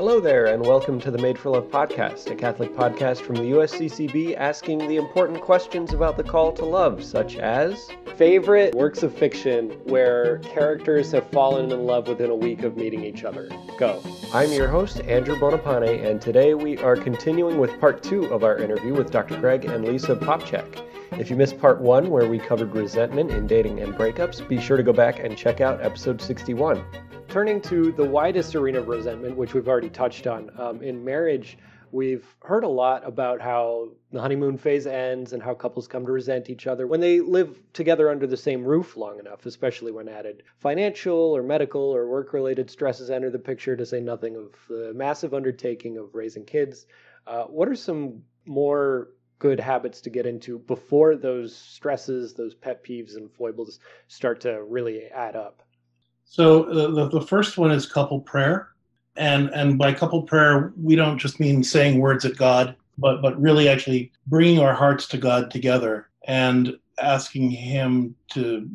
Hello there, and welcome to the Made for Love podcast, a Catholic podcast from the USCCB asking the important questions about the call to love, such as favorite works of fiction where characters have fallen in love within a week of meeting each other. Go. I'm your host, Andrew Bonapane, and today we are continuing with part two of our interview with Dr. Greg and Lisa Popcak. If you missed part one, where we covered resentment in dating and breakups, be sure to go back and check out episode 61 turning to the widest arena of resentment, which we've already touched on, um, in marriage, we've heard a lot about how the honeymoon phase ends and how couples come to resent each other when they live together under the same roof long enough, especially when added financial or medical or work related stresses enter the picture, to say nothing of the massive undertaking of raising kids. Uh, what are some more good habits to get into before those stresses, those pet peeves, and foibles start to really add up? So the, the first one is couple prayer. And, and by couple prayer, we don't just mean saying words at God, but, but really actually bringing our hearts to God together and asking Him to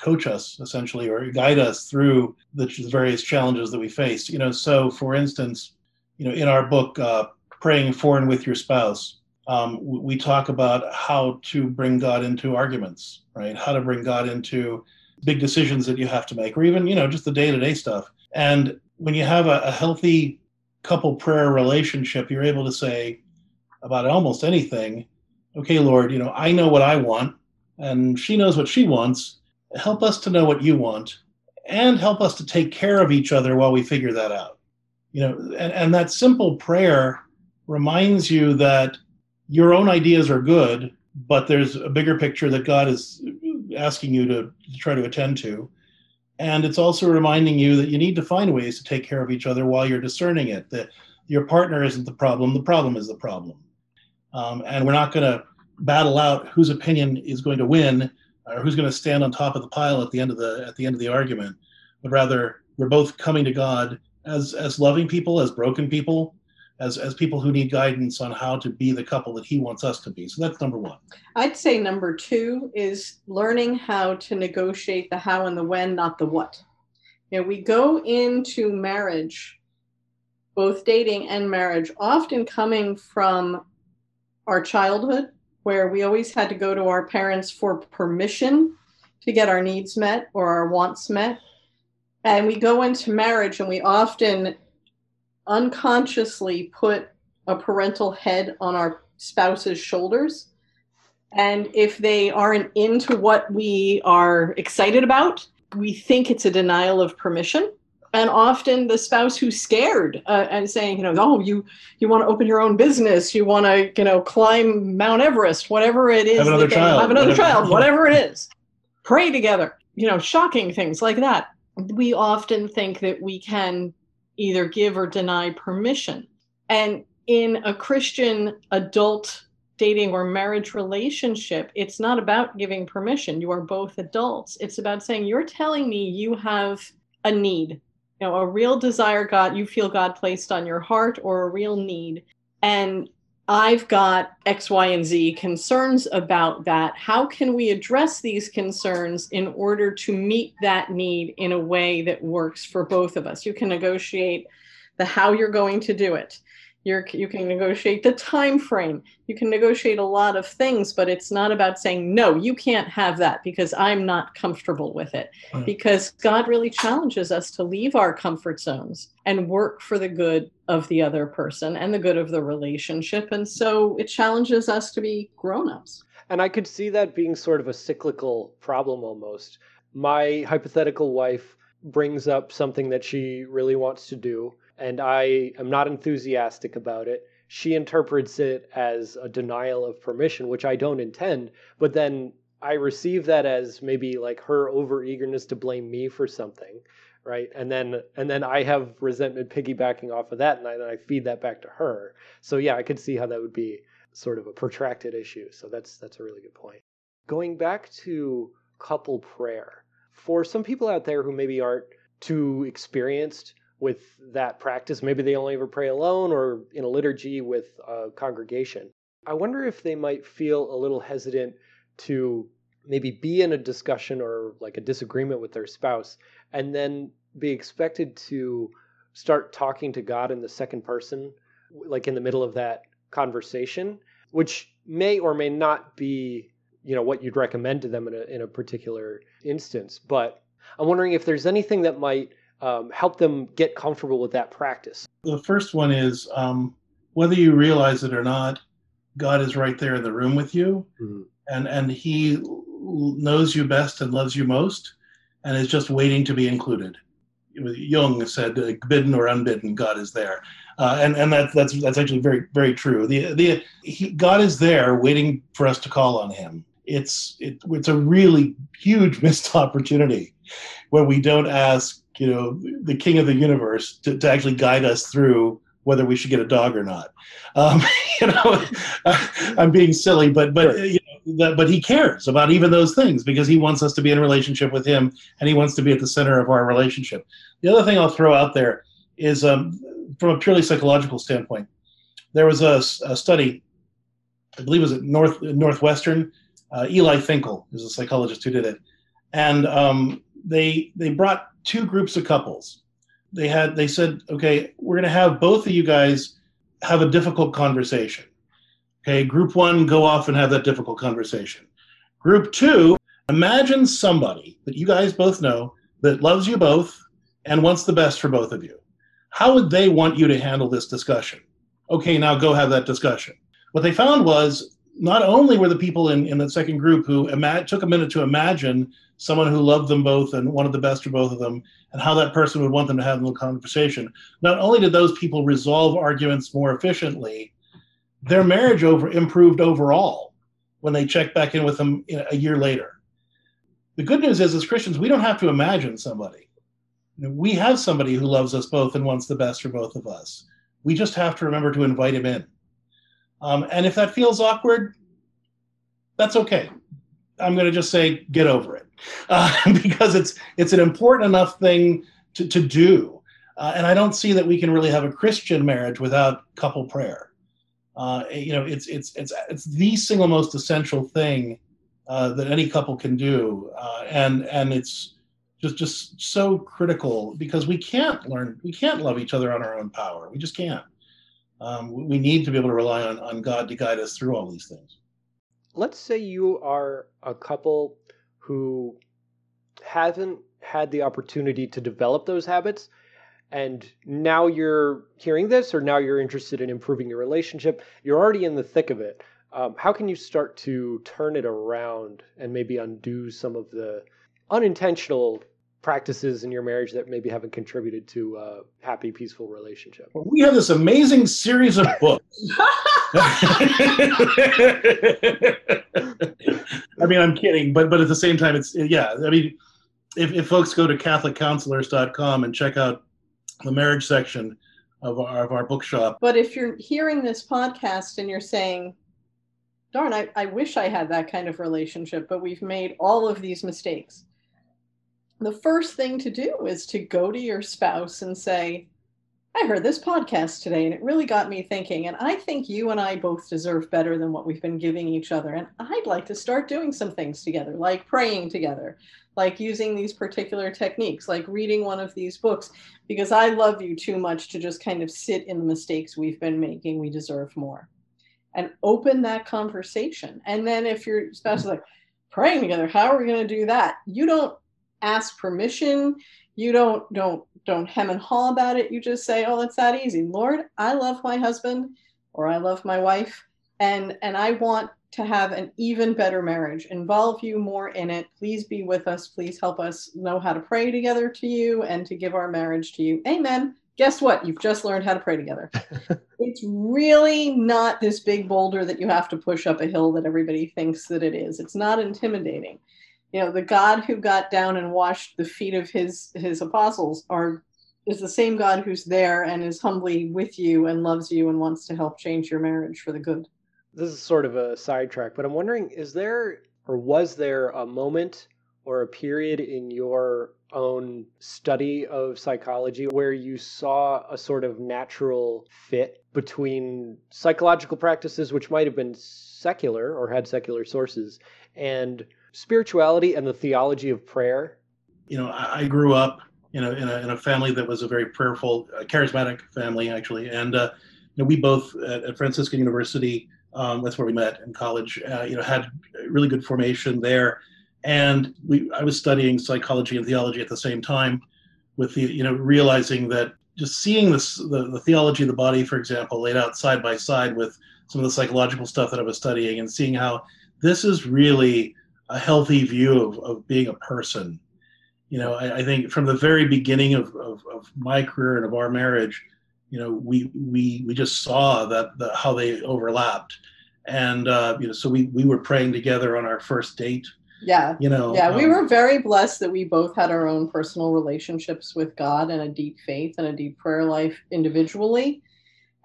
coach us essentially or guide us through the various challenges that we face. You know, so for instance, you know, in our book, uh, Praying for and with Your Spouse, um, we talk about how to bring God into arguments, right? How to bring God into big decisions that you have to make, or even, you know, just the day to day stuff. And when you have a, a healthy couple prayer relationship, you're able to say about almost anything, okay, Lord, you know, I know what I want, and she knows what she wants. Help us to know what you want, and help us to take care of each other while we figure that out. You know, and, and that simple prayer reminds you that your own ideas are good, but there's a bigger picture that God is asking you to, try to attend to. And it's also reminding you that you need to find ways to take care of each other while you're discerning it. That your partner isn't the problem, the problem is the problem. Um, and we're not going to battle out whose opinion is going to win or who's going to stand on top of the pile at the end of the at the end of the argument, but rather we're both coming to God as as loving people, as broken people, as as people who need guidance on how to be the couple that he wants us to be. So that's number one. I'd say number two is learning how to negotiate the how and the when, not the what. You know, we go into marriage, both dating and marriage, often coming from our childhood, where we always had to go to our parents for permission to get our needs met or our wants met. And we go into marriage and we often unconsciously put a parental head on our spouse's shoulders. And if they aren't into what we are excited about, we think it's a denial of permission. And often the spouse who's scared uh, and saying, you know, oh, you you want to open your own business, you want to, you know, climb Mount Everest, whatever it is, have another child, have another whatever. child, whatever it is, pray together, you know, shocking things like that. We often think that we can either give or deny permission. And in a Christian adult dating or marriage relationship, it's not about giving permission. You are both adults. It's about saying, You're telling me you have a need, you know, a real desire God, you feel God placed on your heart, or a real need. And I've got X, Y, and Z concerns about that. How can we address these concerns in order to meet that need in a way that works for both of us? You can negotiate the how you're going to do it. You're, you can negotiate the time frame you can negotiate a lot of things but it's not about saying no you can't have that because i'm not comfortable with it. Mm. because god really challenges us to leave our comfort zones and work for the good of the other person and the good of the relationship and so it challenges us to be grown-ups. And i could see that being sort of a cyclical problem almost. My hypothetical wife brings up something that she really wants to do and I am not enthusiastic about it. She interprets it as a denial of permission, which I don't intend, but then I receive that as maybe like her over eagerness to blame me for something, right? And then and then I have resentment piggybacking off of that, and I, and I feed that back to her. So yeah, I could see how that would be sort of a protracted issue. So that's that's a really good point. Going back to couple prayer, for some people out there who maybe aren't too experienced with that practice. Maybe they only ever pray alone or in a liturgy with a congregation. I wonder if they might feel a little hesitant to maybe be in a discussion or like a disagreement with their spouse and then be expected to start talking to God in the second person, like in the middle of that conversation, which may or may not be, you know, what you'd recommend to them in a in a particular instance. But I'm wondering if there's anything that might um, help them get comfortable with that practice. The first one is um, whether you realize it or not, God is right there in the room with you, mm-hmm. and and He knows you best and loves you most, and is just waiting to be included. Jung said, uh, "Bidden or unbidden, God is there," uh, and and that, that's that's actually very very true. The the he, God is there, waiting for us to call on Him. It's it, it's a really huge missed opportunity when we don't ask, you know, the King of the universe to, to actually guide us through whether we should get a dog or not. Um, you know, I'm being silly, but but you know, that, but he cares about even those things because he wants us to be in a relationship with him, and he wants to be at the center of our relationship. The other thing I'll throw out there is um, from a purely psychological standpoint. There was a, a study, I believe it was at North Northwestern. Uh, Eli Finkel is a psychologist who did it, and um, they they brought two groups of couples they had they said, okay, we're going to have both of you guys have a difficult conversation. Okay, group one, go off and have that difficult conversation. Group two, imagine somebody that you guys both know that loves you both and wants the best for both of you. How would they want you to handle this discussion? Okay, now go have that discussion. What they found was not only were the people in, in the second group who ima- took a minute to imagine someone who loved them both and wanted the best for both of them and how that person would want them to have a little conversation, not only did those people resolve arguments more efficiently, their marriage over improved overall when they checked back in with them a year later. The good news is, as Christians, we don't have to imagine somebody. We have somebody who loves us both and wants the best for both of us. We just have to remember to invite him in. Um, and if that feels awkward, that's okay. I'm going to just say get over it uh, because it's it's an important enough thing to, to do. Uh, and I don't see that we can really have a Christian marriage without couple prayer. Uh, you know, it's it's it's it's the single most essential thing uh, that any couple can do, uh, and and it's just just so critical because we can't learn we can't love each other on our own power. We just can't um, we need to be able to rely on, on God to guide us through all these things. Let's say you are a couple who haven't had the opportunity to develop those habits, and now you're hearing this, or now you're interested in improving your relationship. You're already in the thick of it. Um, how can you start to turn it around and maybe undo some of the unintentional practices in your marriage that maybe haven't contributed to a happy, peaceful relationship? We have this amazing series of books. I mean, I'm kidding, but but at the same time, it's yeah. I mean, if, if folks go to CatholicCounselors.com and check out the marriage section of our, of our bookshop. But if you're hearing this podcast and you're saying, darn, I, I wish I had that kind of relationship, but we've made all of these mistakes the first thing to do is to go to your spouse and say, I heard this podcast today and it really got me thinking. And I think you and I both deserve better than what we've been giving each other. And I'd like to start doing some things together, like praying together, like using these particular techniques, like reading one of these books, because I love you too much to just kind of sit in the mistakes we've been making. We deserve more. And open that conversation. And then if your spouse is like, praying together, how are we going to do that? You don't ask permission. You don't don't don't hem and haw about it. You just say, "Oh, it's that easy." Lord, I love my husband or I love my wife and and I want to have an even better marriage. Involve you more in it. Please be with us. Please help us know how to pray together to you and to give our marriage to you. Amen. Guess what? You've just learned how to pray together. it's really not this big boulder that you have to push up a hill that everybody thinks that it is. It's not intimidating you know the god who got down and washed the feet of his his apostles are is the same god who's there and is humbly with you and loves you and wants to help change your marriage for the good. This is sort of a sidetrack but i'm wondering is there or was there a moment or a period in your own study of psychology where you saw a sort of natural fit between psychological practices which might have been secular or had secular sources and spirituality and the theology of prayer? You know, I, I grew up you know, in a, in a family that was a very prayerful, uh, charismatic family, actually. And, uh, you know, we both at, at Franciscan University, um, that's where we met in college, uh, you know, had really good formation there. And we, I was studying psychology and theology at the same time with the, you know, realizing that just seeing this, the, the theology of the body, for example, laid out side by side with some of the psychological stuff that I was studying and seeing how this is really a healthy view of, of being a person. You know, I, I, think from the very beginning of, of, of, my career and of our marriage, you know, we we we just saw that the, how they overlapped, and uh, you know, so we we were praying together on our first date. Yeah, you know, yeah, um, we were very blessed that we both had our own personal relationships with God and a deep faith and a deep prayer life individually,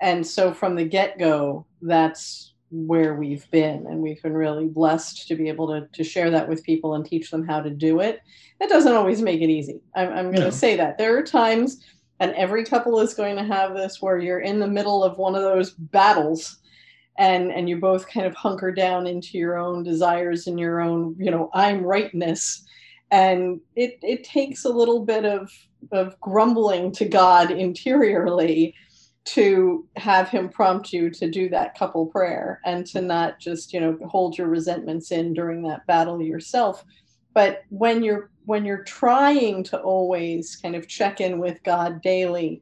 and so from the get go, that's where we've been and we've been really blessed to be able to, to share that with people and teach them how to do it. That doesn't always make it easy. I'm, I'm going to say that. There are times and every couple is going to have this where you're in the middle of one of those battles and and you both kind of hunker down into your own desires and your own you know i'm rightness. And it it takes a little bit of of grumbling to god interiorly to have him prompt you to do that couple prayer and to not just you know hold your resentments in during that battle yourself. But when you're when you're trying to always kind of check in with god daily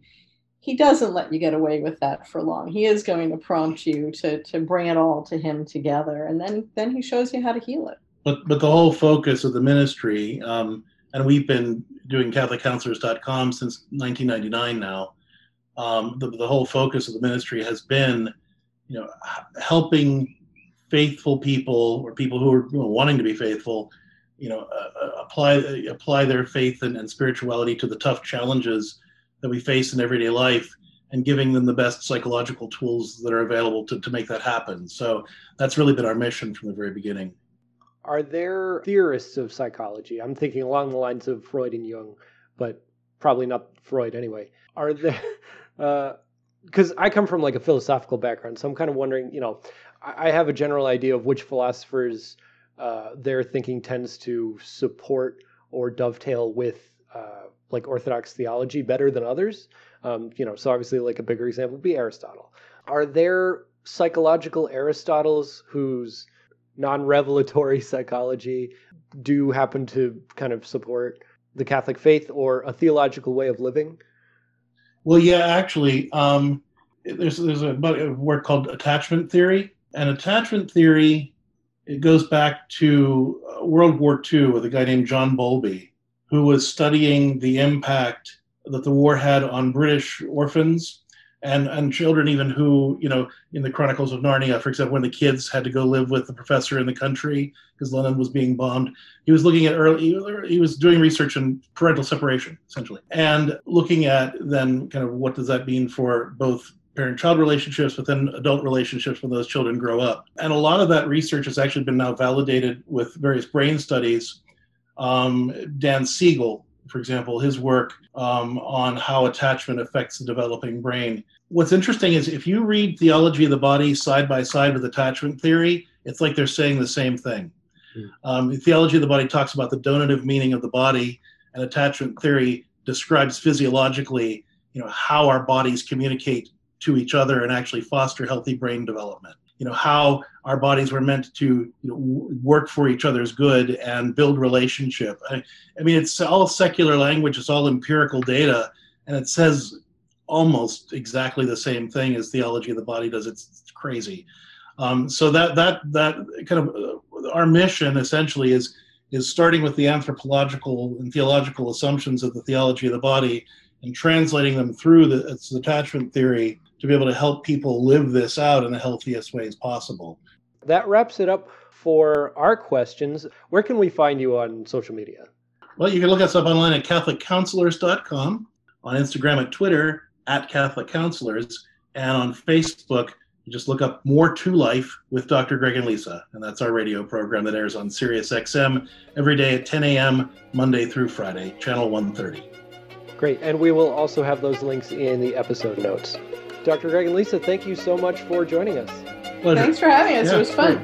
he doesn't let you get away with that for long. He is going to prompt you to to bring it all to him together and then then he shows you how to heal it. But but the whole focus of the ministry um, and we've been doing catholiccounselors.com since 1999 now um, the, the whole focus of the ministry has been, you know, helping faithful people or people who are you know, wanting to be faithful, you know, uh, uh apply apply their faith and, and spirituality to the tough challenges that we face in everyday life and giving them the best psychological tools that are available to, to make that happen. So that's really been our mission from the very beginning. Are there theorists of psychology? I'm thinking along the lines of Freud and Jung, but probably not Freud anyway. Are there because uh, I come from like a philosophical background, so I'm kind of wondering, you know, I, I have a general idea of which philosophers uh, their thinking tends to support or dovetail with uh, like Orthodox theology better than others. Um, you know, so obviously, like a bigger example would be Aristotle. Are there psychological Aristotles whose non-revelatory psychology do happen to kind of support the Catholic faith or a theological way of living? Well, yeah, actually, um, there's there's a, word called attachment theory, and attachment theory it goes back to uh, World War II with a guy named John Bowlby, who was studying the impact that the war had on British orphans and and children even who you know in the chronicles of narnia for example when the kids had to go live with the professor in the country because london was being bombed he was looking at early he was doing research in parental separation essentially and looking at then kind of what does that mean for both parent child relationships but then adult relationships when those children grow up and a lot of that research has actually been now validated with various brain studies um, dan siegel for example, his work um, on how attachment affects the developing brain. What's interesting is if you read theology of the body side by side with attachment theory, it's like they're saying the same thing. Mm. Um, theology of the body talks about the donative meaning of the body, and attachment theory describes physiologically, you know, how our bodies communicate to each other and actually foster healthy brain development you know how our bodies were meant to you know, work for each other's good and build relationship I, I, mean it's all secular language it's all empirical data and it says almost exactly the same thing as theology of the body does it's, it's crazy um, so that that that kind of uh, our mission essentially is is starting with the anthropological and theological assumptions of the theology of the body and translating them through the, its attachment theory to be able to help people live this out in the healthiest ways possible. That wraps it up for our questions. Where can we find you on social media? Well, you can look us up online at CatholicCounselors.com, on Instagram and Twitter at Catholic Counselors, and on Facebook, you just look up More to Life with Dr. Greg and Lisa. And that's our radio program that airs on Sirius XM every day at 10 a.m., Monday through Friday, channel 130. Great. And we will also have those links in the episode notes. Dr. Greg and Lisa, thank you so much for joining us. Pleasure. Thanks for having us. Yeah, it was fun.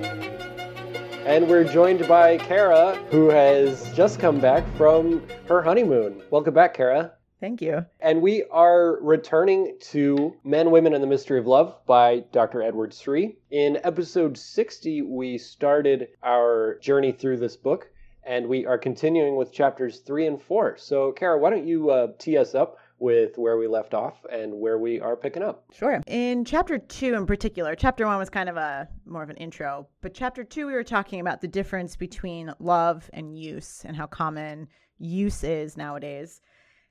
And we're joined by Kara, who has just come back from her honeymoon. Welcome back, Kara. Thank you. And we are returning to Men, Women, and the Mystery of Love by Dr. Edward Sri. In episode 60, we started our journey through this book, and we are continuing with chapters 3 and 4. So, Kara, why don't you uh, tee us up with where we left off and where we are picking up. Sure. In chapter two, in particular, chapter one was kind of a more of an intro, but chapter two, we were talking about the difference between love and use and how common use is nowadays.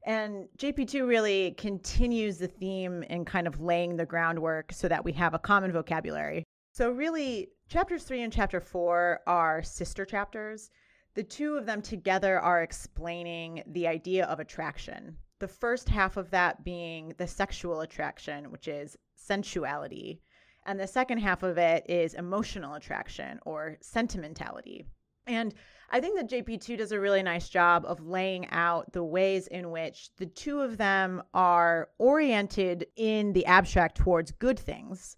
And JP2 really continues the theme in kind of laying the groundwork so that we have a common vocabulary. So, really, chapters three and chapter four are sister chapters. The two of them together are explaining the idea of attraction. The first half of that being the sexual attraction, which is sensuality. And the second half of it is emotional attraction or sentimentality. And I think that JP2 does a really nice job of laying out the ways in which the two of them are oriented in the abstract towards good things.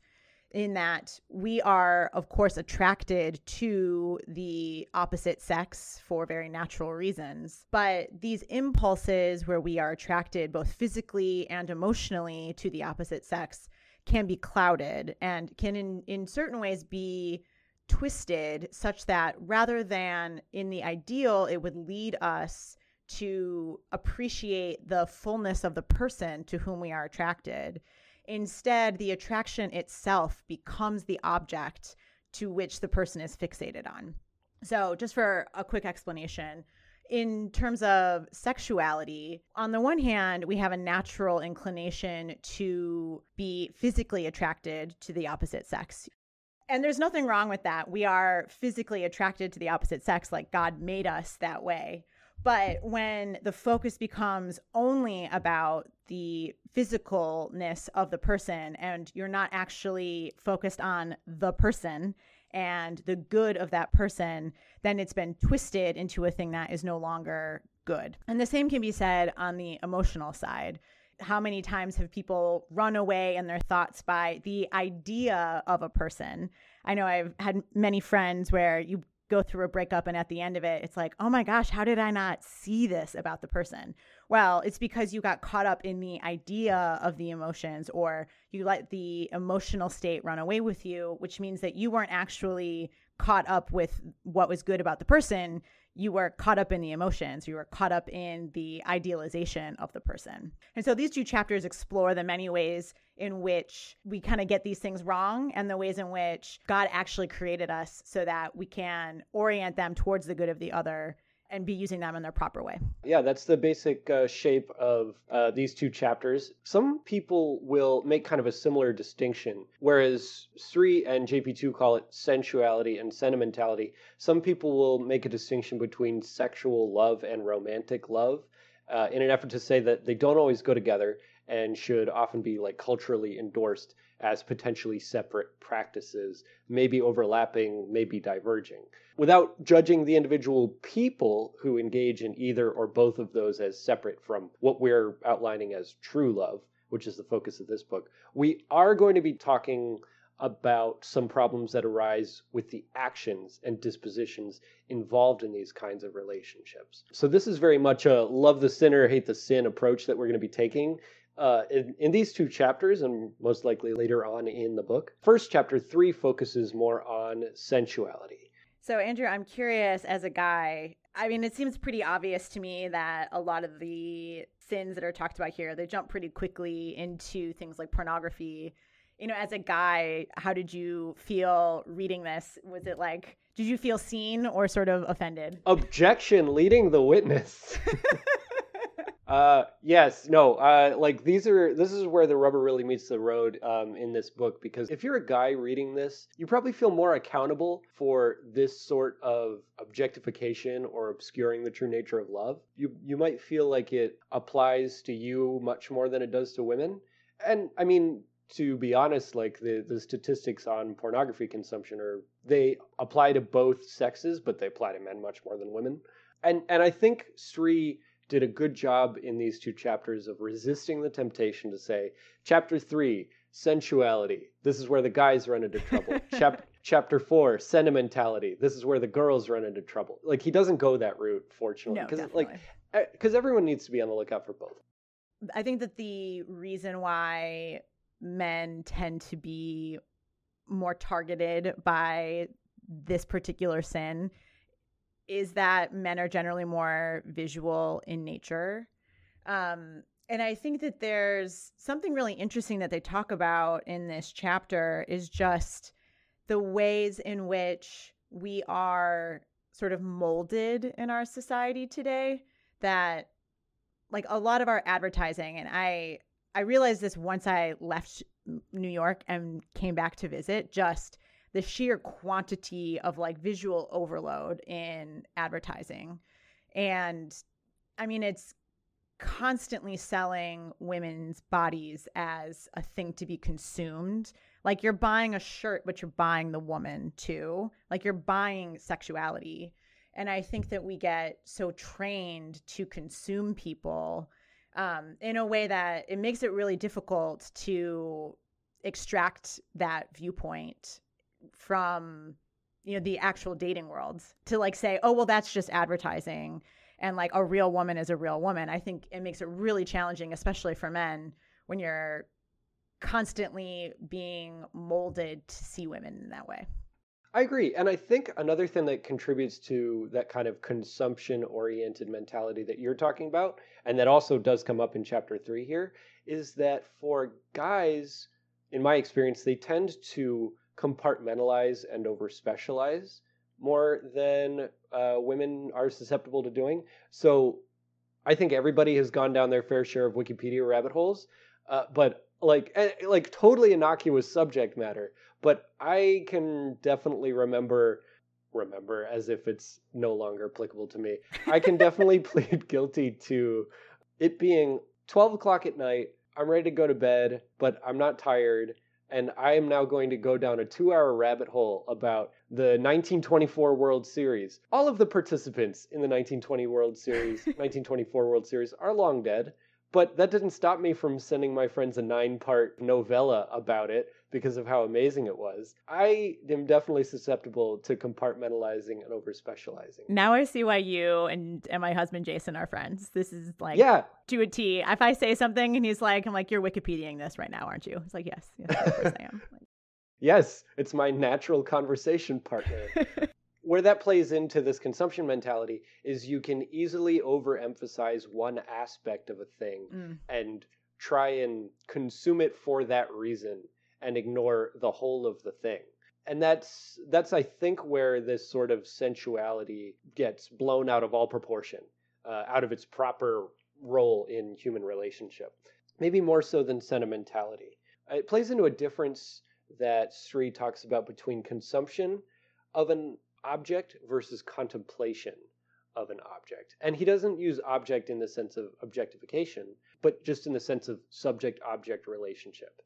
In that we are, of course, attracted to the opposite sex for very natural reasons. But these impulses, where we are attracted both physically and emotionally to the opposite sex, can be clouded and can, in, in certain ways, be twisted such that rather than in the ideal, it would lead us to appreciate the fullness of the person to whom we are attracted. Instead, the attraction itself becomes the object to which the person is fixated on. So, just for a quick explanation, in terms of sexuality, on the one hand, we have a natural inclination to be physically attracted to the opposite sex and there's nothing wrong with that. We are physically attracted to the opposite sex, like God made us that way. But when the focus becomes only about the physicalness of the person and you're not actually focused on the person and the good of that person, then it's been twisted into a thing that is no longer good. And the same can be said on the emotional side how many times have people run away in their thoughts by the idea of a person? I know I've had many friends where you go through a breakup and at the end of it it's like oh my gosh how did i not see this about the person well it's because you got caught up in the idea of the emotions or you let the emotional state run away with you which means that you weren't actually caught up with what was good about the person you were caught up in the emotions, you were caught up in the idealization of the person. And so these two chapters explore the many ways in which we kind of get these things wrong and the ways in which God actually created us so that we can orient them towards the good of the other and be using them in their proper way. Yeah, that's the basic uh, shape of uh, these two chapters. Some people will make kind of a similar distinction, whereas Sri and JP2 call it sensuality and sentimentality. Some people will make a distinction between sexual love and romantic love. Uh, in an effort to say that they don't always go together and should often be like culturally endorsed as potentially separate practices, maybe overlapping, maybe diverging without judging the individual people who engage in either or both of those as separate from what we're outlining as true love, which is the focus of this book, we are going to be talking about some problems that arise with the actions and dispositions involved in these kinds of relationships. So, this is very much a love the sinner, hate the sin approach that we're going to be taking. Uh, in, in, these two chapters, and most likely later on in the book. First, chapter three focuses more on sensuality. So, Andrew, I'm curious as a guy. I mean, it seems pretty obvious to me that a lot of the sins that are talked about here, they jump pretty quickly into things like pornography. You know, as a guy, how did you feel reading this? Was it like, did you feel seen or sort of offended? Objection leading the witness. Uh, yes, no, uh, like these are, this is where the rubber really meets the road um, in this book because if you're a guy reading this, you probably feel more accountable for this sort of objectification or obscuring the true nature of love. You, you might feel like it applies to you much more than it does to women. And I mean, to be honest, like the, the statistics on pornography consumption are, they apply to both sexes, but they apply to men much more than women. And, and I think Sri did a good job in these two chapters of resisting the temptation to say, chapter three, sensuality. This is where the guys run into trouble. Chap- chapter four, sentimentality. This is where the girls run into trouble. Like he doesn't go that route, fortunately, because definitely. Eh, like because everyone needs to be on the lookout for both. I think that the reason why men tend to be more targeted by this particular sin is that men are generally more visual in nature. Um, and I think that there's something really interesting that they talk about in this chapter is just the ways in which we are sort of molded in our society today that like a lot of our advertising and I I realized this once I left New York and came back to visit just the sheer quantity of like visual overload in advertising. And I mean it's constantly selling women's bodies as a thing to be consumed. Like you're buying a shirt but you're buying the woman too. Like you're buying sexuality. And I think that we get so trained to consume people um, in a way that it makes it really difficult to extract that viewpoint from you know the actual dating world to like say oh well that's just advertising and like a real woman is a real woman i think it makes it really challenging especially for men when you're constantly being molded to see women in that way I agree. And I think another thing that contributes to that kind of consumption oriented mentality that you're talking about, and that also does come up in chapter three here, is that for guys, in my experience, they tend to compartmentalize and over specialize more than uh, women are susceptible to doing. So I think everybody has gone down their fair share of Wikipedia rabbit holes, uh, but like eh, like totally innocuous subject matter but I can definitely remember remember as if it's no longer applicable to me. I can definitely plead guilty to it being 12 o'clock at night. I'm ready to go to bed, but I'm not tired. And I am now going to go down a two hour rabbit hole about the 1924 World Series. All of the participants in the 1920 World Series, 1924 World Series are long dead. But that didn't stop me from sending my friends a nine part novella about it because of how amazing it was. I am definitely susceptible to compartmentalizing and over specializing. now i see why you and and my husband jason are friends this is like Yeah, to a t if i say something and he's like i'm like you're wikipediaing this right now aren't you it's like yes yes of course i am yes, it's my natural conversation partner. Where that plays into this consumption mentality is you can easily overemphasize one aspect of a thing Mm. and try and consume it for that reason and ignore the whole of the thing. And that's that's I think where this sort of sensuality gets blown out of all proportion, uh, out of its proper role in human relationship. Maybe more so than sentimentality. It plays into a difference that Sri talks about between consumption of an object versus contemplation of an object. And he doesn't use object in the sense of objectification, but just in the sense of subject object relationship,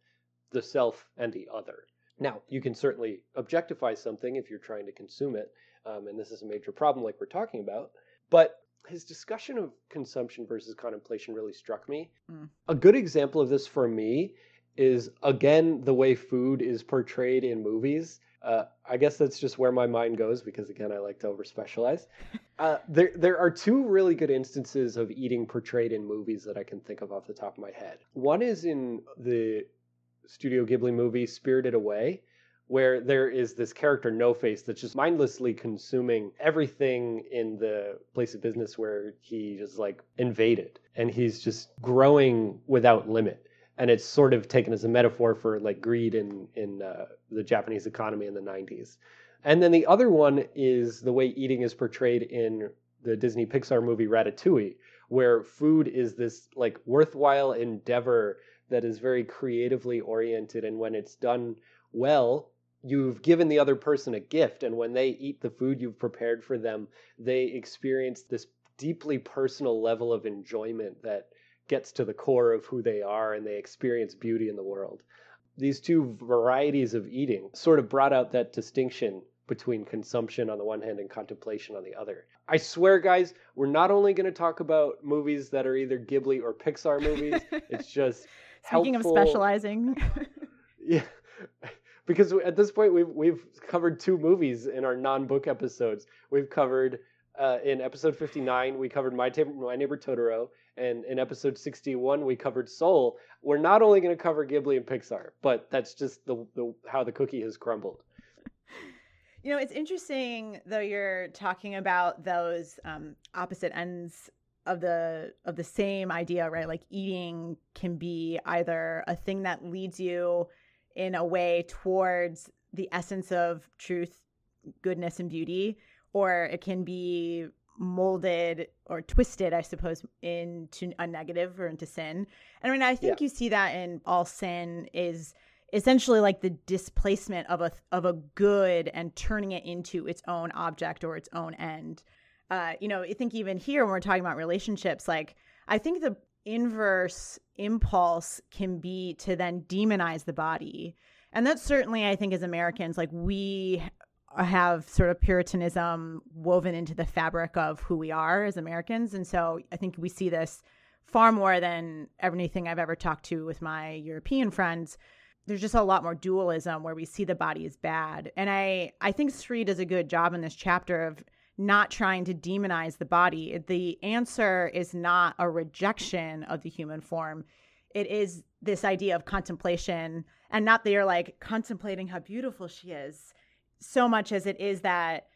the self and the other. Now, you can certainly objectify something if you're trying to consume it, um, and this is a major problem, like we're talking about. But his discussion of consumption versus contemplation really struck me. Mm. A good example of this for me is, again, the way food is portrayed in movies. Uh, I guess that's just where my mind goes because, again, I like to over specialize. Uh, there, there are two really good instances of eating portrayed in movies that I can think of off the top of my head. One is in the Studio Ghibli movie Spirited Away, where there is this character No Face that's just mindlessly consuming everything in the place of business where he just like invaded, and he's just growing without limit. And it's sort of taken as a metaphor for like greed in in uh, the Japanese economy in the 90s. And then the other one is the way eating is portrayed in the Disney Pixar movie Ratatouille, where food is this like worthwhile endeavor that is very creatively oriented and when it's done well you've given the other person a gift and when they eat the food you've prepared for them they experience this deeply personal level of enjoyment that gets to the core of who they are and they experience beauty in the world these two varieties of eating sort of brought out that distinction between consumption on the one hand and contemplation on the other. I swear, guys, we're not only going to talk about movies that are either Ghibli or Pixar movies. it's just speaking helpful... of specializing. yeah, because at this point we've we've covered two movies in our non-book episodes. We've covered uh, in episode 59 we covered my, my neighbor totoro and in episode 61 we covered soul we're not only going to cover ghibli and pixar but that's just the, the how the cookie has crumbled you know, it's interesting though you're talking about those um, opposite ends of the of the same idea, right? Like eating can be either a thing that leads you in a way towards the essence of truth, goodness, and beauty, or it can be molded or twisted, I suppose, into a negative or into sin. And I mean, I think yeah. you see that in all sin is essentially like the displacement of a of a good and turning it into its own object or its own end. Uh, you know, I think even here when we're talking about relationships, like I think the inverse impulse can be to then demonize the body. And that's certainly, I think, as Americans, like we have sort of Puritanism woven into the fabric of who we are as Americans. And so I think we see this far more than anything I've ever talked to with my European friends there's just a lot more dualism where we see the body as bad. And I, I think Sri does a good job in this chapter of not trying to demonize the body. The answer is not a rejection of the human form. It is this idea of contemplation, and not that you're like contemplating how beautiful she is, so much as it is that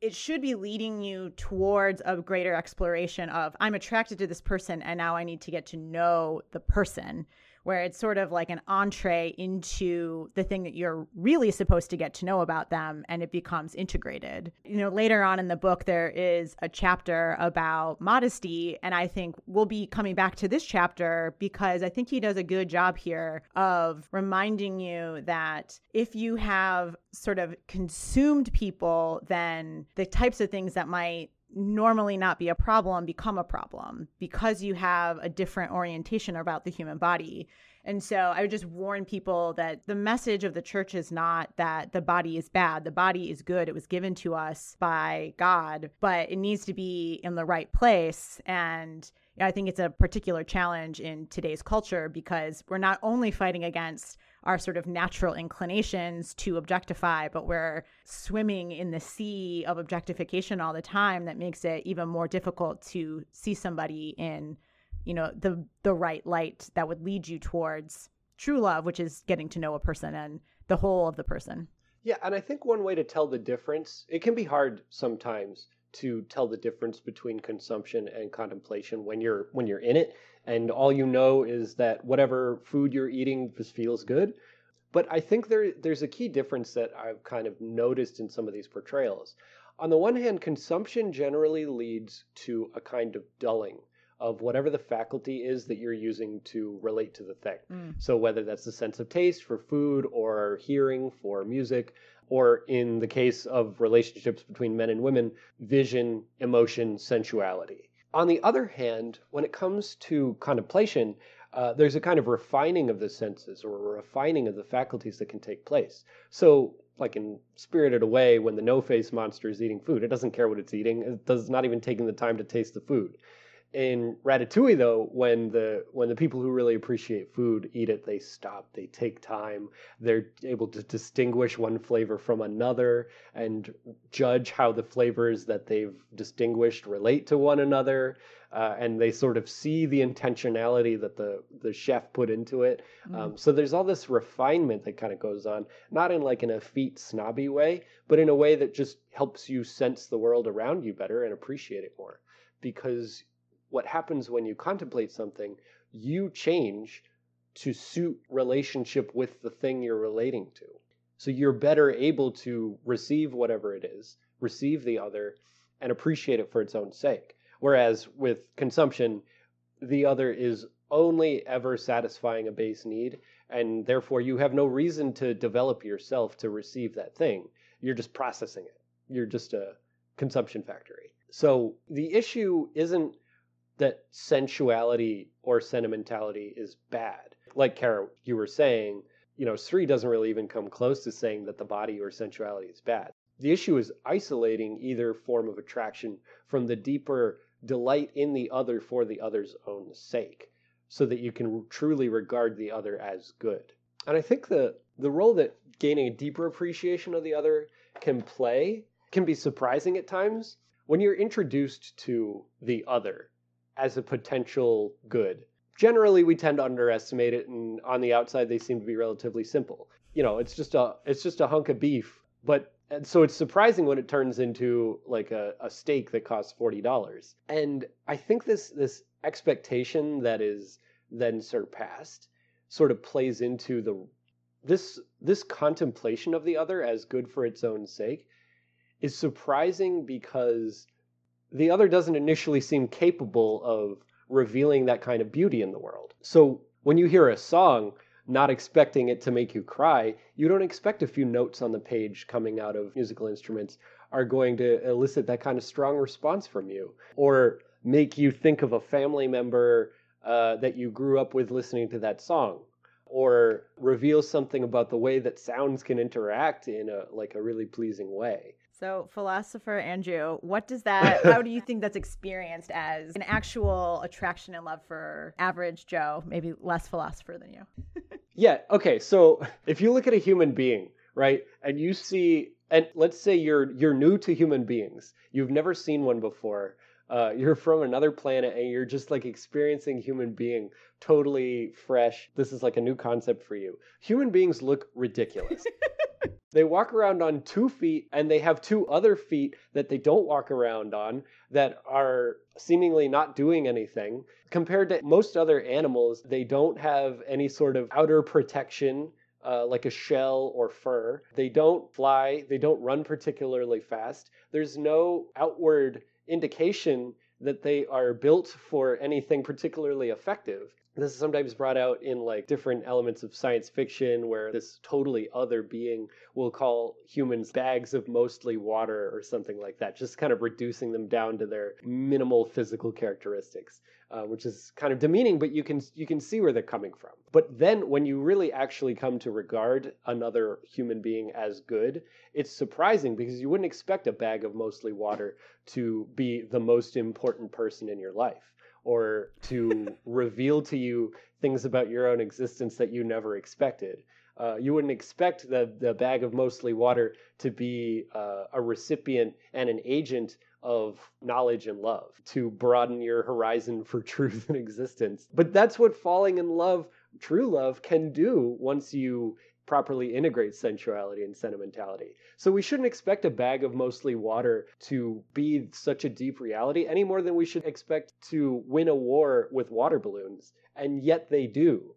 it should be leading you towards a greater exploration of I'm attracted to this person, and now I need to get to know the person where it's sort of like an entree into the thing that you're really supposed to get to know about them and it becomes integrated. You know, later on in the book, there is a chapter about modesty. And I think we'll be coming back to this chapter because I think he does a good job here of reminding you that if you have sort of consumed people, then the types of things that might normally not be a problem become a problem because you have a different orientation about the human body. And so I would just warn people that the message of the church is not that the body is bad. The body is good. It was given to us by God, but it needs to be in the right place. And I think it's a particular challenge in today's culture because we're not only fighting against our sort of natural inclinations to objectify, but we're swimming in the sea of objectification all the time that makes it even more difficult to see somebody in, you know, the the right light that would lead you towards true love, which is getting to know a person and the whole of the person. Yeah, and I think one way to tell the difference, it can be hard sometimes to tell the difference between consumption and contemplation when you're when you're in it and all you know is that whatever food you're eating just feels good. But i think there there's a key difference that i've kind of noticed in some of these portrayals. On the one hand consumption generally leads to a kind of dulling of whatever the faculty is that you're using to relate to the thing. Mm. So whether that's the sense of taste for food or hearing for music, or in the case of relationships between men and women, vision, emotion, sensuality. On the other hand, when it comes to contemplation, uh, there's a kind of refining of the senses or a refining of the faculties that can take place. So, like in Spirited Away, when the no face monster is eating food, it doesn't care what it's eating, it does not even taking the time to taste the food in Ratatouille though, when the when the people who really appreciate food eat it, they stop, they take time, they're able to distinguish one flavor from another and judge how the flavors that they've distinguished relate to one another, uh, and they sort of see the intentionality that the the chef put into it. Mm. Um, so there's all this refinement that kind of goes on, not in like an effete snobby way, but in a way that just helps you sense the world around you better and appreciate it more because what happens when you contemplate something, you change to suit relationship with the thing you're relating to. So you're better able to receive whatever it is, receive the other, and appreciate it for its own sake. Whereas with consumption, the other is only ever satisfying a base need, and therefore you have no reason to develop yourself to receive that thing. You're just processing it. You're just a consumption factory. So the issue isn't that sensuality or sentimentality is bad. Like Kara, you were saying, you know, Sri doesn't really even come close to saying that the body or sensuality is bad. The issue is isolating either form of attraction from the deeper delight in the other for the other's own sake, so that you can truly regard the other as good. And I think the the role that gaining a deeper appreciation of the other can play can be surprising at times when you're introduced to the other as a potential good. Generally, we tend to underestimate it, and on the outside, they seem to be relatively simple. You know, it's just a it's just a hunk of beef, but and so it's surprising when it turns into like a, a steak that costs forty dollars. And I think this this expectation that is then surpassed sort of plays into the this this contemplation of the other as good for its own sake is surprising because the other doesn't initially seem capable of revealing that kind of beauty in the world. So when you hear a song, not expecting it to make you cry, you don't expect a few notes on the page coming out of musical instruments are going to elicit that kind of strong response from you or make you think of a family member uh, that you grew up with listening to that song or reveal something about the way that sounds can interact in a like a really pleasing way. So, philosopher Andrew, what does that, how do you think that's experienced as an actual attraction and love for average Joe, maybe less philosopher than you? yeah. Okay. So, if you look at a human being, right, and you see, and let's say you're you're new to human beings, you've never seen one before, uh, you're from another planet and you're just like experiencing human being totally fresh. This is like a new concept for you. Human beings look ridiculous. They walk around on two feet and they have two other feet that they don't walk around on that are seemingly not doing anything. Compared to most other animals, they don't have any sort of outer protection. Uh, like a shell or fur. They don't fly, they don't run particularly fast. There's no outward indication that they are built for anything particularly effective. This is sometimes brought out in like different elements of science fiction where this totally other being will call humans bags of mostly water or something like that just kind of reducing them down to their minimal physical characteristics uh, which is kind of demeaning but you can you can see where they're coming from but then when you really actually come to regard another human being as good it's surprising because you wouldn't expect a bag of mostly water to be the most important person in your life or to reveal to you things about your own existence that you never expected. Uh, you wouldn't expect the, the bag of mostly water to be uh, a recipient and an agent of knowledge and love to broaden your horizon for truth and existence. But that's what falling in love, true love, can do once you properly integrate sensuality and sentimentality. So we shouldn't expect a bag of mostly water to be such a deep reality any more than we should expect to win a war with water balloons, and yet they do.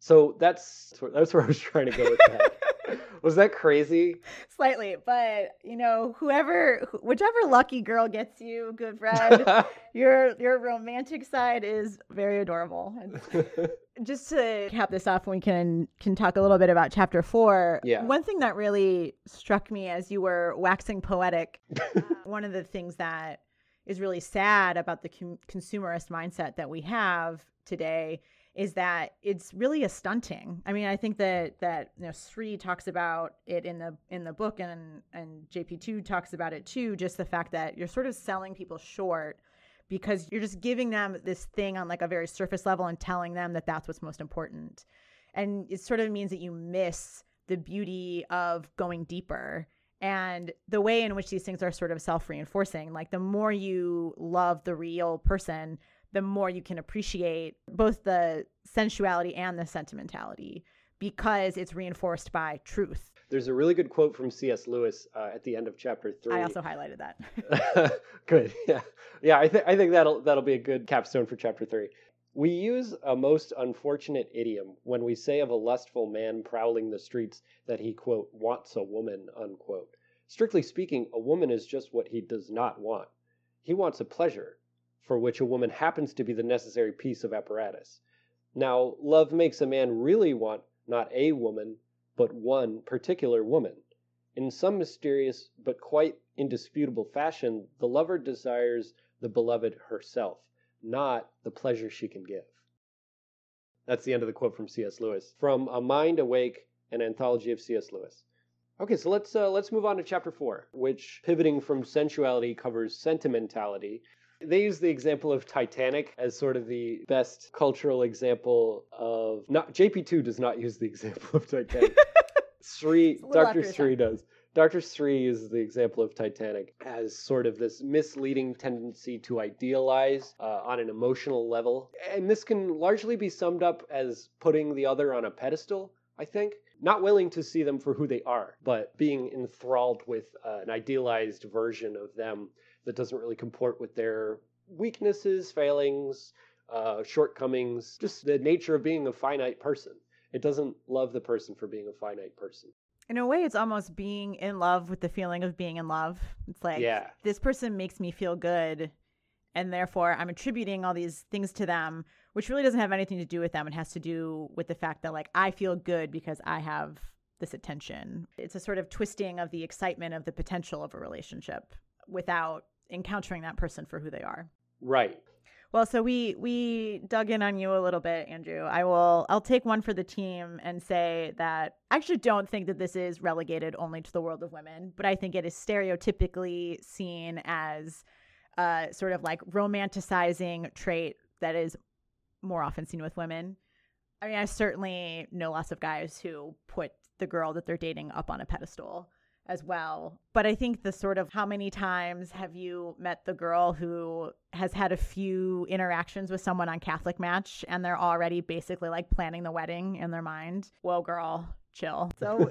So that's that's where I was trying to go with that. Was that crazy? Slightly, but you know, whoever, whichever lucky girl gets you, good friend, your your romantic side is very adorable. Just to cap this off, we can can talk a little bit about chapter four. Yeah. One thing that really struck me as you were waxing poetic, uh, one of the things that is really sad about the com- consumerist mindset that we have today is that it's really a stunting. I mean, I think that that you know Sri talks about it in the in the book, and and JP two talks about it too. Just the fact that you're sort of selling people short because you're just giving them this thing on like a very surface level and telling them that that's what's most important, and it sort of means that you miss the beauty of going deeper and the way in which these things are sort of self-reinforcing like the more you love the real person the more you can appreciate both the sensuality and the sentimentality because it's reinforced by truth. There's a really good quote from C.S. Lewis uh, at the end of chapter three. I also highlighted that. good, yeah, yeah. I think I think that'll that'll be a good capstone for chapter three. We use a most unfortunate idiom when we say of a lustful man prowling the streets that he quote wants a woman unquote. Strictly speaking, a woman is just what he does not want. He wants a pleasure, for which a woman happens to be the necessary piece of apparatus. Now, love makes a man really want not a woman, but one particular woman. In some mysterious but quite indisputable fashion, the lover desires the beloved herself, not the pleasure she can give. That's the end of the quote from C.S. Lewis. From A Mind Awake, an anthology of C.S. Lewis. Okay, so let's uh, let's move on to chapter four, which pivoting from sensuality covers sentimentality. They use the example of Titanic as sort of the best cultural example of not JP two does not use the example of Titanic. Sri It's a little Doctor after Sri does. Dr. Sri is the example of Titanic as sort of this misleading tendency to idealize uh, on an emotional level. And this can largely be summed up as putting the other on a pedestal, I think. Not willing to see them for who they are, but being enthralled with uh, an idealized version of them that doesn't really comport with their weaknesses, failings, uh, shortcomings, just the nature of being a finite person. It doesn't love the person for being a finite person. In a way, it's almost being in love with the feeling of being in love. It's like, Yeah. this person makes me feel good. And therefore, I'm attributing all these things to them, which really doesn't have anything to do with them. It has to do with the fact that, like, I feel good because I have this attention. It's a sort of twisting of the excitement of the potential of a relationship without encountering that person for who they are. Right. Well, so we we dug in on you a little bit, Andrew. I will I'll take one for the team and say that I actually don't think that this is relegated only to the world of women, but I think it is stereotypically seen as a sort of like romanticizing trait that is more often seen with women. I mean, I certainly know lots of guys who put the girl that they're dating up on a pedestal as well. But I think the sort of how many times have you met the girl who has had a few interactions with someone on Catholic Match and they're already basically like planning the wedding in their mind? Whoa, girl, chill. So.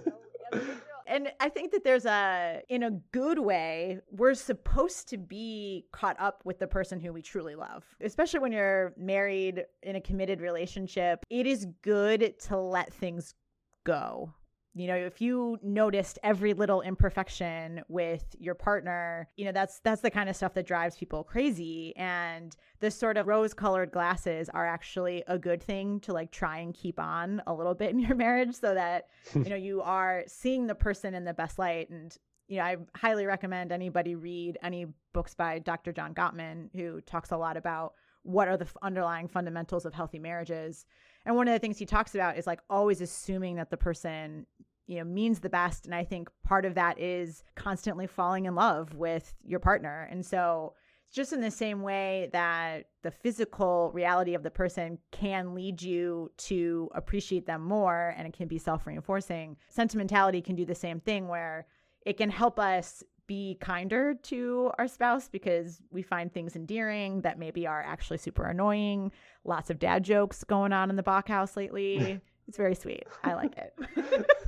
And I think that there's a, in a good way, we're supposed to be caught up with the person who we truly love. Especially when you're married in a committed relationship, it is good to let things go. You know, if you noticed every little imperfection with your partner, you know, that's that's the kind of stuff that drives people crazy and this sort of rose-colored glasses are actually a good thing to like try and keep on a little bit in your marriage so that you know you are seeing the person in the best light and you know, I highly recommend anybody read any books by Dr. John Gottman, who talks a lot about what are the underlying fundamentals of healthy marriages. And one of the things he talks about is like always assuming that the person, you know, means the best. And I think part of that is constantly falling in love with your partner. And so just in the same way that the physical reality of the person can lead you to appreciate them more and it can be self reinforcing. Sentimentality can do the same thing where it can help us be kinder to our spouse because we find things endearing that maybe are actually super annoying. Lots of dad jokes going on in the Bach house lately. It's very sweet. I like it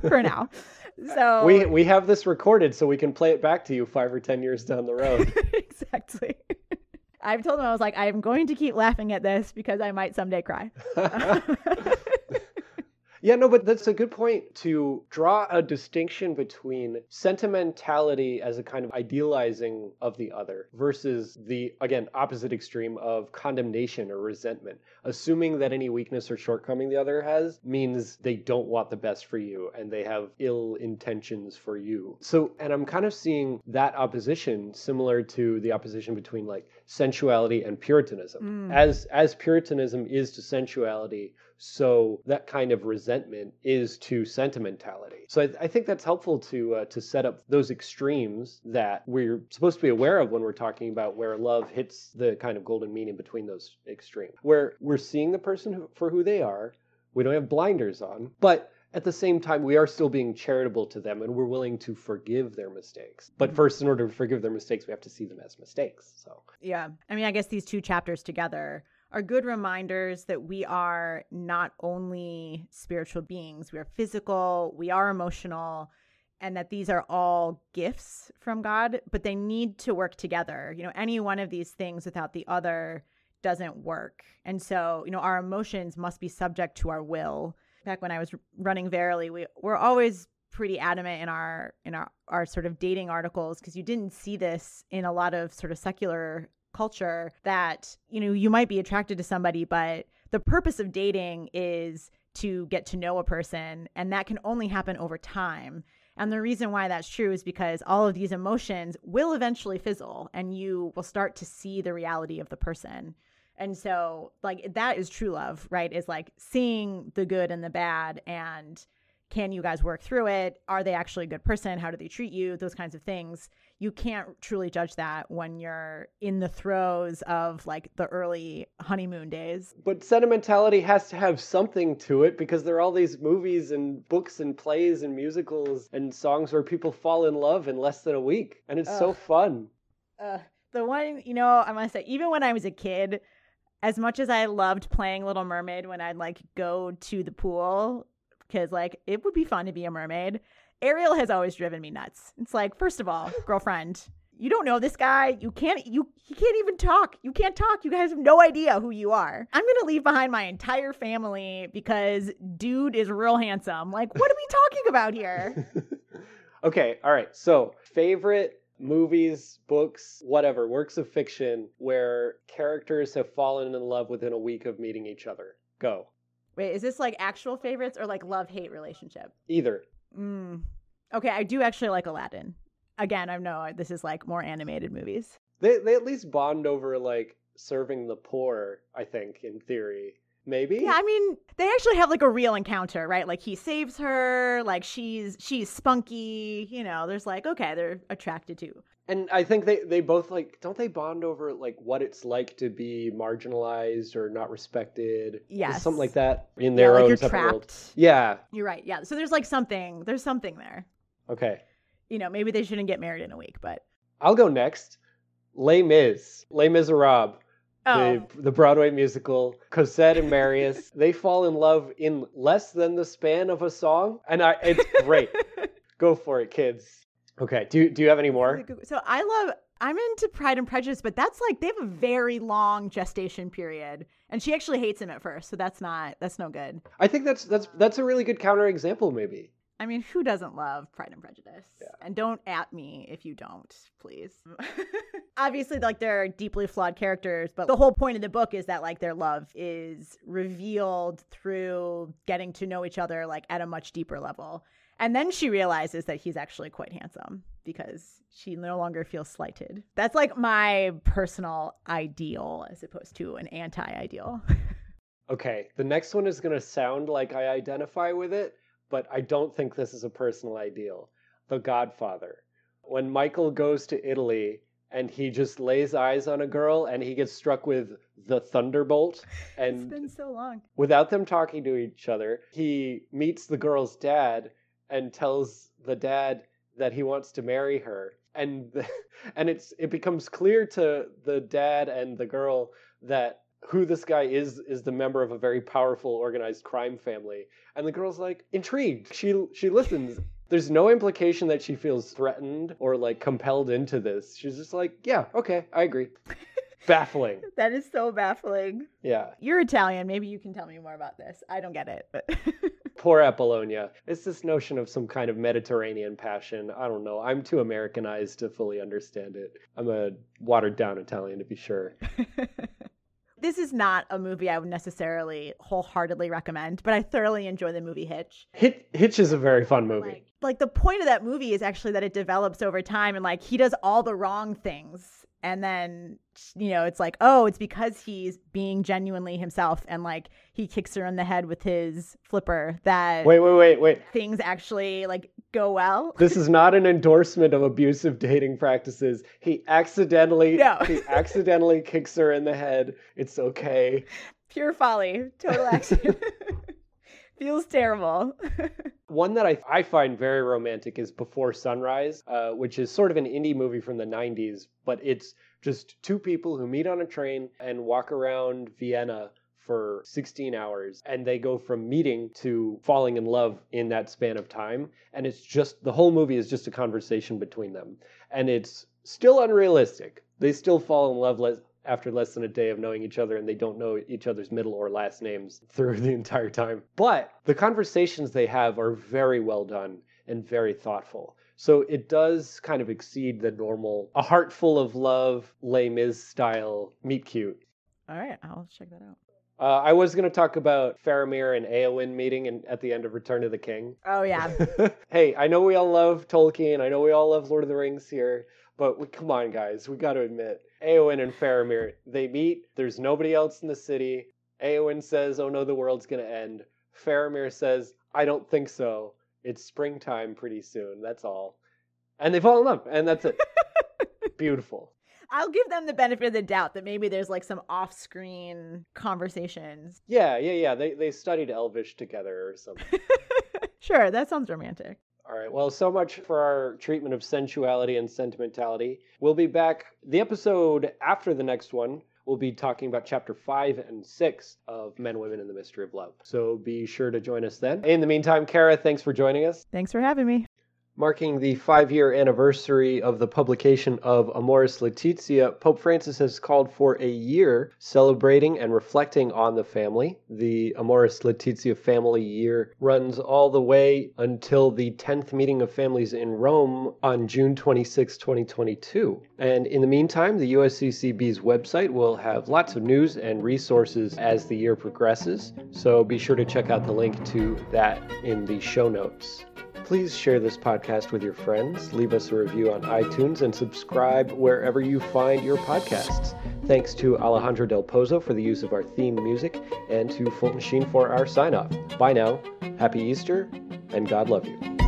for now. So We we have this recorded so we can play it back to you five or ten years down the road. exactly. I've told him I was like, I'm going to keep laughing at this because I might someday cry. Yeah, no, but that's a good point to draw a distinction between sentimentality as a kind of idealizing of the other versus the, again, opposite extreme of condemnation or resentment. Assuming that any weakness or shortcoming the other has means they don't want the best for you and they have ill intentions for you. So, and I'm kind of seeing that opposition similar to the opposition between like sensuality and Puritanism. Mm. As as Puritanism is to sensuality, so that kind of resentment is to sentimentality. So I, I think that's helpful to uh, to set up those extremes that we're supposed to be aware of when we're talking about where love hits the kind of golden mean in between those extremes, where we're seeing the person who, for who they are. We don't have blinders on, but at the same time, we are still being charitable to them and we're willing to forgive their mistakes. But first, in order to forgive their mistakes, we have to see them as mistakes. So, Yeah. I mean, I guess these two chapters together are good reminders that we are not only spiritual beings, we are physical, we are emotional, and that these are all gifts from God, but they need to work together. You know, any one of these things without the other doesn't work. And so, you know, our emotions must be subject to our will. Back when I was running Verily, we were always pretty adamant in our in our our sort of dating articles because you didn't see this in a lot of sort of secular culture that you know you might be attracted to somebody but the purpose of dating is to get to know a person and that can only happen over time. And the reason why that's true is because all of these emotions will eventually fizzle and you will start to see the reality of the person. And so like that is true love right? Is like seeing the good and the bad and can you guys work through it? Are they actually a good person? How do they treat you? Those kinds of things. You can't truly judge that when you're in the throes of like the early honeymoon days. But sentimentality has to have something to it because there are all these movies and books and plays and musicals and songs where people fall in love in less than a week. And it's so fun. Uh, the one, you know, I must say, even when I was a kid, as much as I loved playing Little Mermaid when I'd like go to the pool, because like it would be fun to be a mermaid, Ariel has always driven me nuts. It's like, first of all, girlfriend, you don't know this guy. You can't, you, he can't even talk. You can't talk. You guys have no idea who you are. I'm going to leave behind my entire family because dude is real handsome. Like, what are we talking about here? okay, all right. So, favorite movies, books, whatever, works of fiction where characters have fallen in love within a week of meeting each other. Go. Wait, is this like actual favorites or like love hate relationship? Either. Mm. Okay, I do actually like Aladdin. Again, I know this is like more animated movies. They they at least bond over like serving the poor, I think, in theory. Maybe? Yeah, I mean, they actually have like a real encounter, right? Like he saves her, like she's she's spunky, you know, there's like okay, they're attracted to. And I think they, they both like don't they bond over like what it's like to be marginalized or not respected? Yes. Something like that in Yeah, their like own separate trapped. world. Yeah. You're right. Yeah. So there's like something, there's something there. Okay. You know, maybe they shouldn't get married in a week, but I'll go next. Les Mis. Les Miserables. oh, The, the Broadway musical, Cosette and Marius, they fall in love in less than the span of a song, and I it's great. Go for it, kids. Okay, do do you have any more? So I love I'm into Pride and Prejudice, but that's like they have a very long gestation period. And she actually hates him at first, so that's not that's no good. I think that's that's that's a really good counterexample, maybe. I mean, who doesn't love Pride and Prejudice? And don't at me if you don't, please. Obviously, like they're deeply flawed characters, but the whole point of the book is that like their love is revealed through getting to know each other like at a much deeper level. And then she realizes that he's actually quite handsome because she no longer feels slighted. That's like my personal ideal as opposed to an anti-ideal. Okay, the next one is going to sound like I identify with it, but I don't think this is a personal ideal. The Godfather. When Michael goes to Italy and he just lays eyes on a girl and he gets struck with the thunderbolt and it's been so long. without them talking to each other, he meets the girl's dad and tells the dad that he wants to marry her. And the, and it's it becomes clear to the dad and the girl that who this guy is is the member of a very powerful organized crime family. And the girl's like intrigued. She she listens. There's no implication that she feels threatened or like compelled into this. She's just like, yeah, okay, I agree. Baffling. That is so baffling. Yeah. You're Italian. Maybe you can tell me more about this. I don't get it, but Poor Apollonia. It's this notion of some kind of Mediterranean passion. I don't know. I'm too Americanized to fully understand it. I'm a watered down Italian to be sure. this is not a movie I would necessarily wholeheartedly recommend, but I thoroughly enjoy the movie Hitch. Hitch, Hitch is a very fun movie. Like, like the point of that movie is actually that it develops over time and like he does all the wrong things and then you know it's like oh it's because he's being genuinely himself and like he kicks her in the head with his flipper that Wait, wait, wait, wait. things actually like go well This is not an endorsement of abusive dating practices. He accidentally No. he accidentally kicks her in the head. It's okay. pure folly total accident feels terrible. One that I, I find very romantic is Before Sunrise, uh, which is sort of an indie movie from the 90s, but it's just two people who meet on a train and walk around Vienna for 16 hours and they go from meeting to falling in love in that span of time and it's just the whole movie is just a conversation between them and it's still unrealistic. They still fall in love after less than a day of knowing each other and they don't know each other's middle or last names through the entire time. But the conversations they have are very well done and very thoughtful. So it does kind of exceed the normal a heart full of love Les Mis style meet cute. All right i'll check that out. Uh, I was going to talk about Faramir and Eowyn meeting in, at the end of Return of the King. oh yeah. Hey, I know we all love Tolkien. I know we all love Lord of the Rings here, but we, come on, guys, we got to admit, Eowyn and Faramir, they meet. There's nobody else in the city. Eowyn says, "Oh no, the world's gonna end." Faramir says, I don't think so. It's springtime pretty soon. That's all. And they fall in love, and that's it. Beautiful. I'll give them the benefit of the doubt that maybe there's like some off screen conversations. Yeah, yeah, yeah. They, they studied Elvish together or something. sure, that sounds romantic. All right. Well, so much for our treatment of sensuality and sentimentality. We'll be back. The episode after the next one, we'll be talking about chapter five and six of Men, Women, and the Mystery of Love. So be sure to join us then. In the meantime, Kara, thanks for joining us. Thanks for having me. Marking the five year anniversary of the publication of Amoris Laetitia, Pope Francis has called for a year celebrating and reflecting on the family. The Amoris Laetitia Family Year runs all the way until the 10th meeting of families in Rome on June 26, 2022. And in the meantime, the USCCB's website will have lots of news and resources as the year progresses, so be sure to check out the link to that in the show notes. Please share this podcast with your friends, leave us a review on iTunes, and subscribe wherever you find your podcasts. Thanks to Alejandro Del Pozo for the use of our theme music and to Fulton Sheen for our sign off. Bye now, happy Easter, and God love you.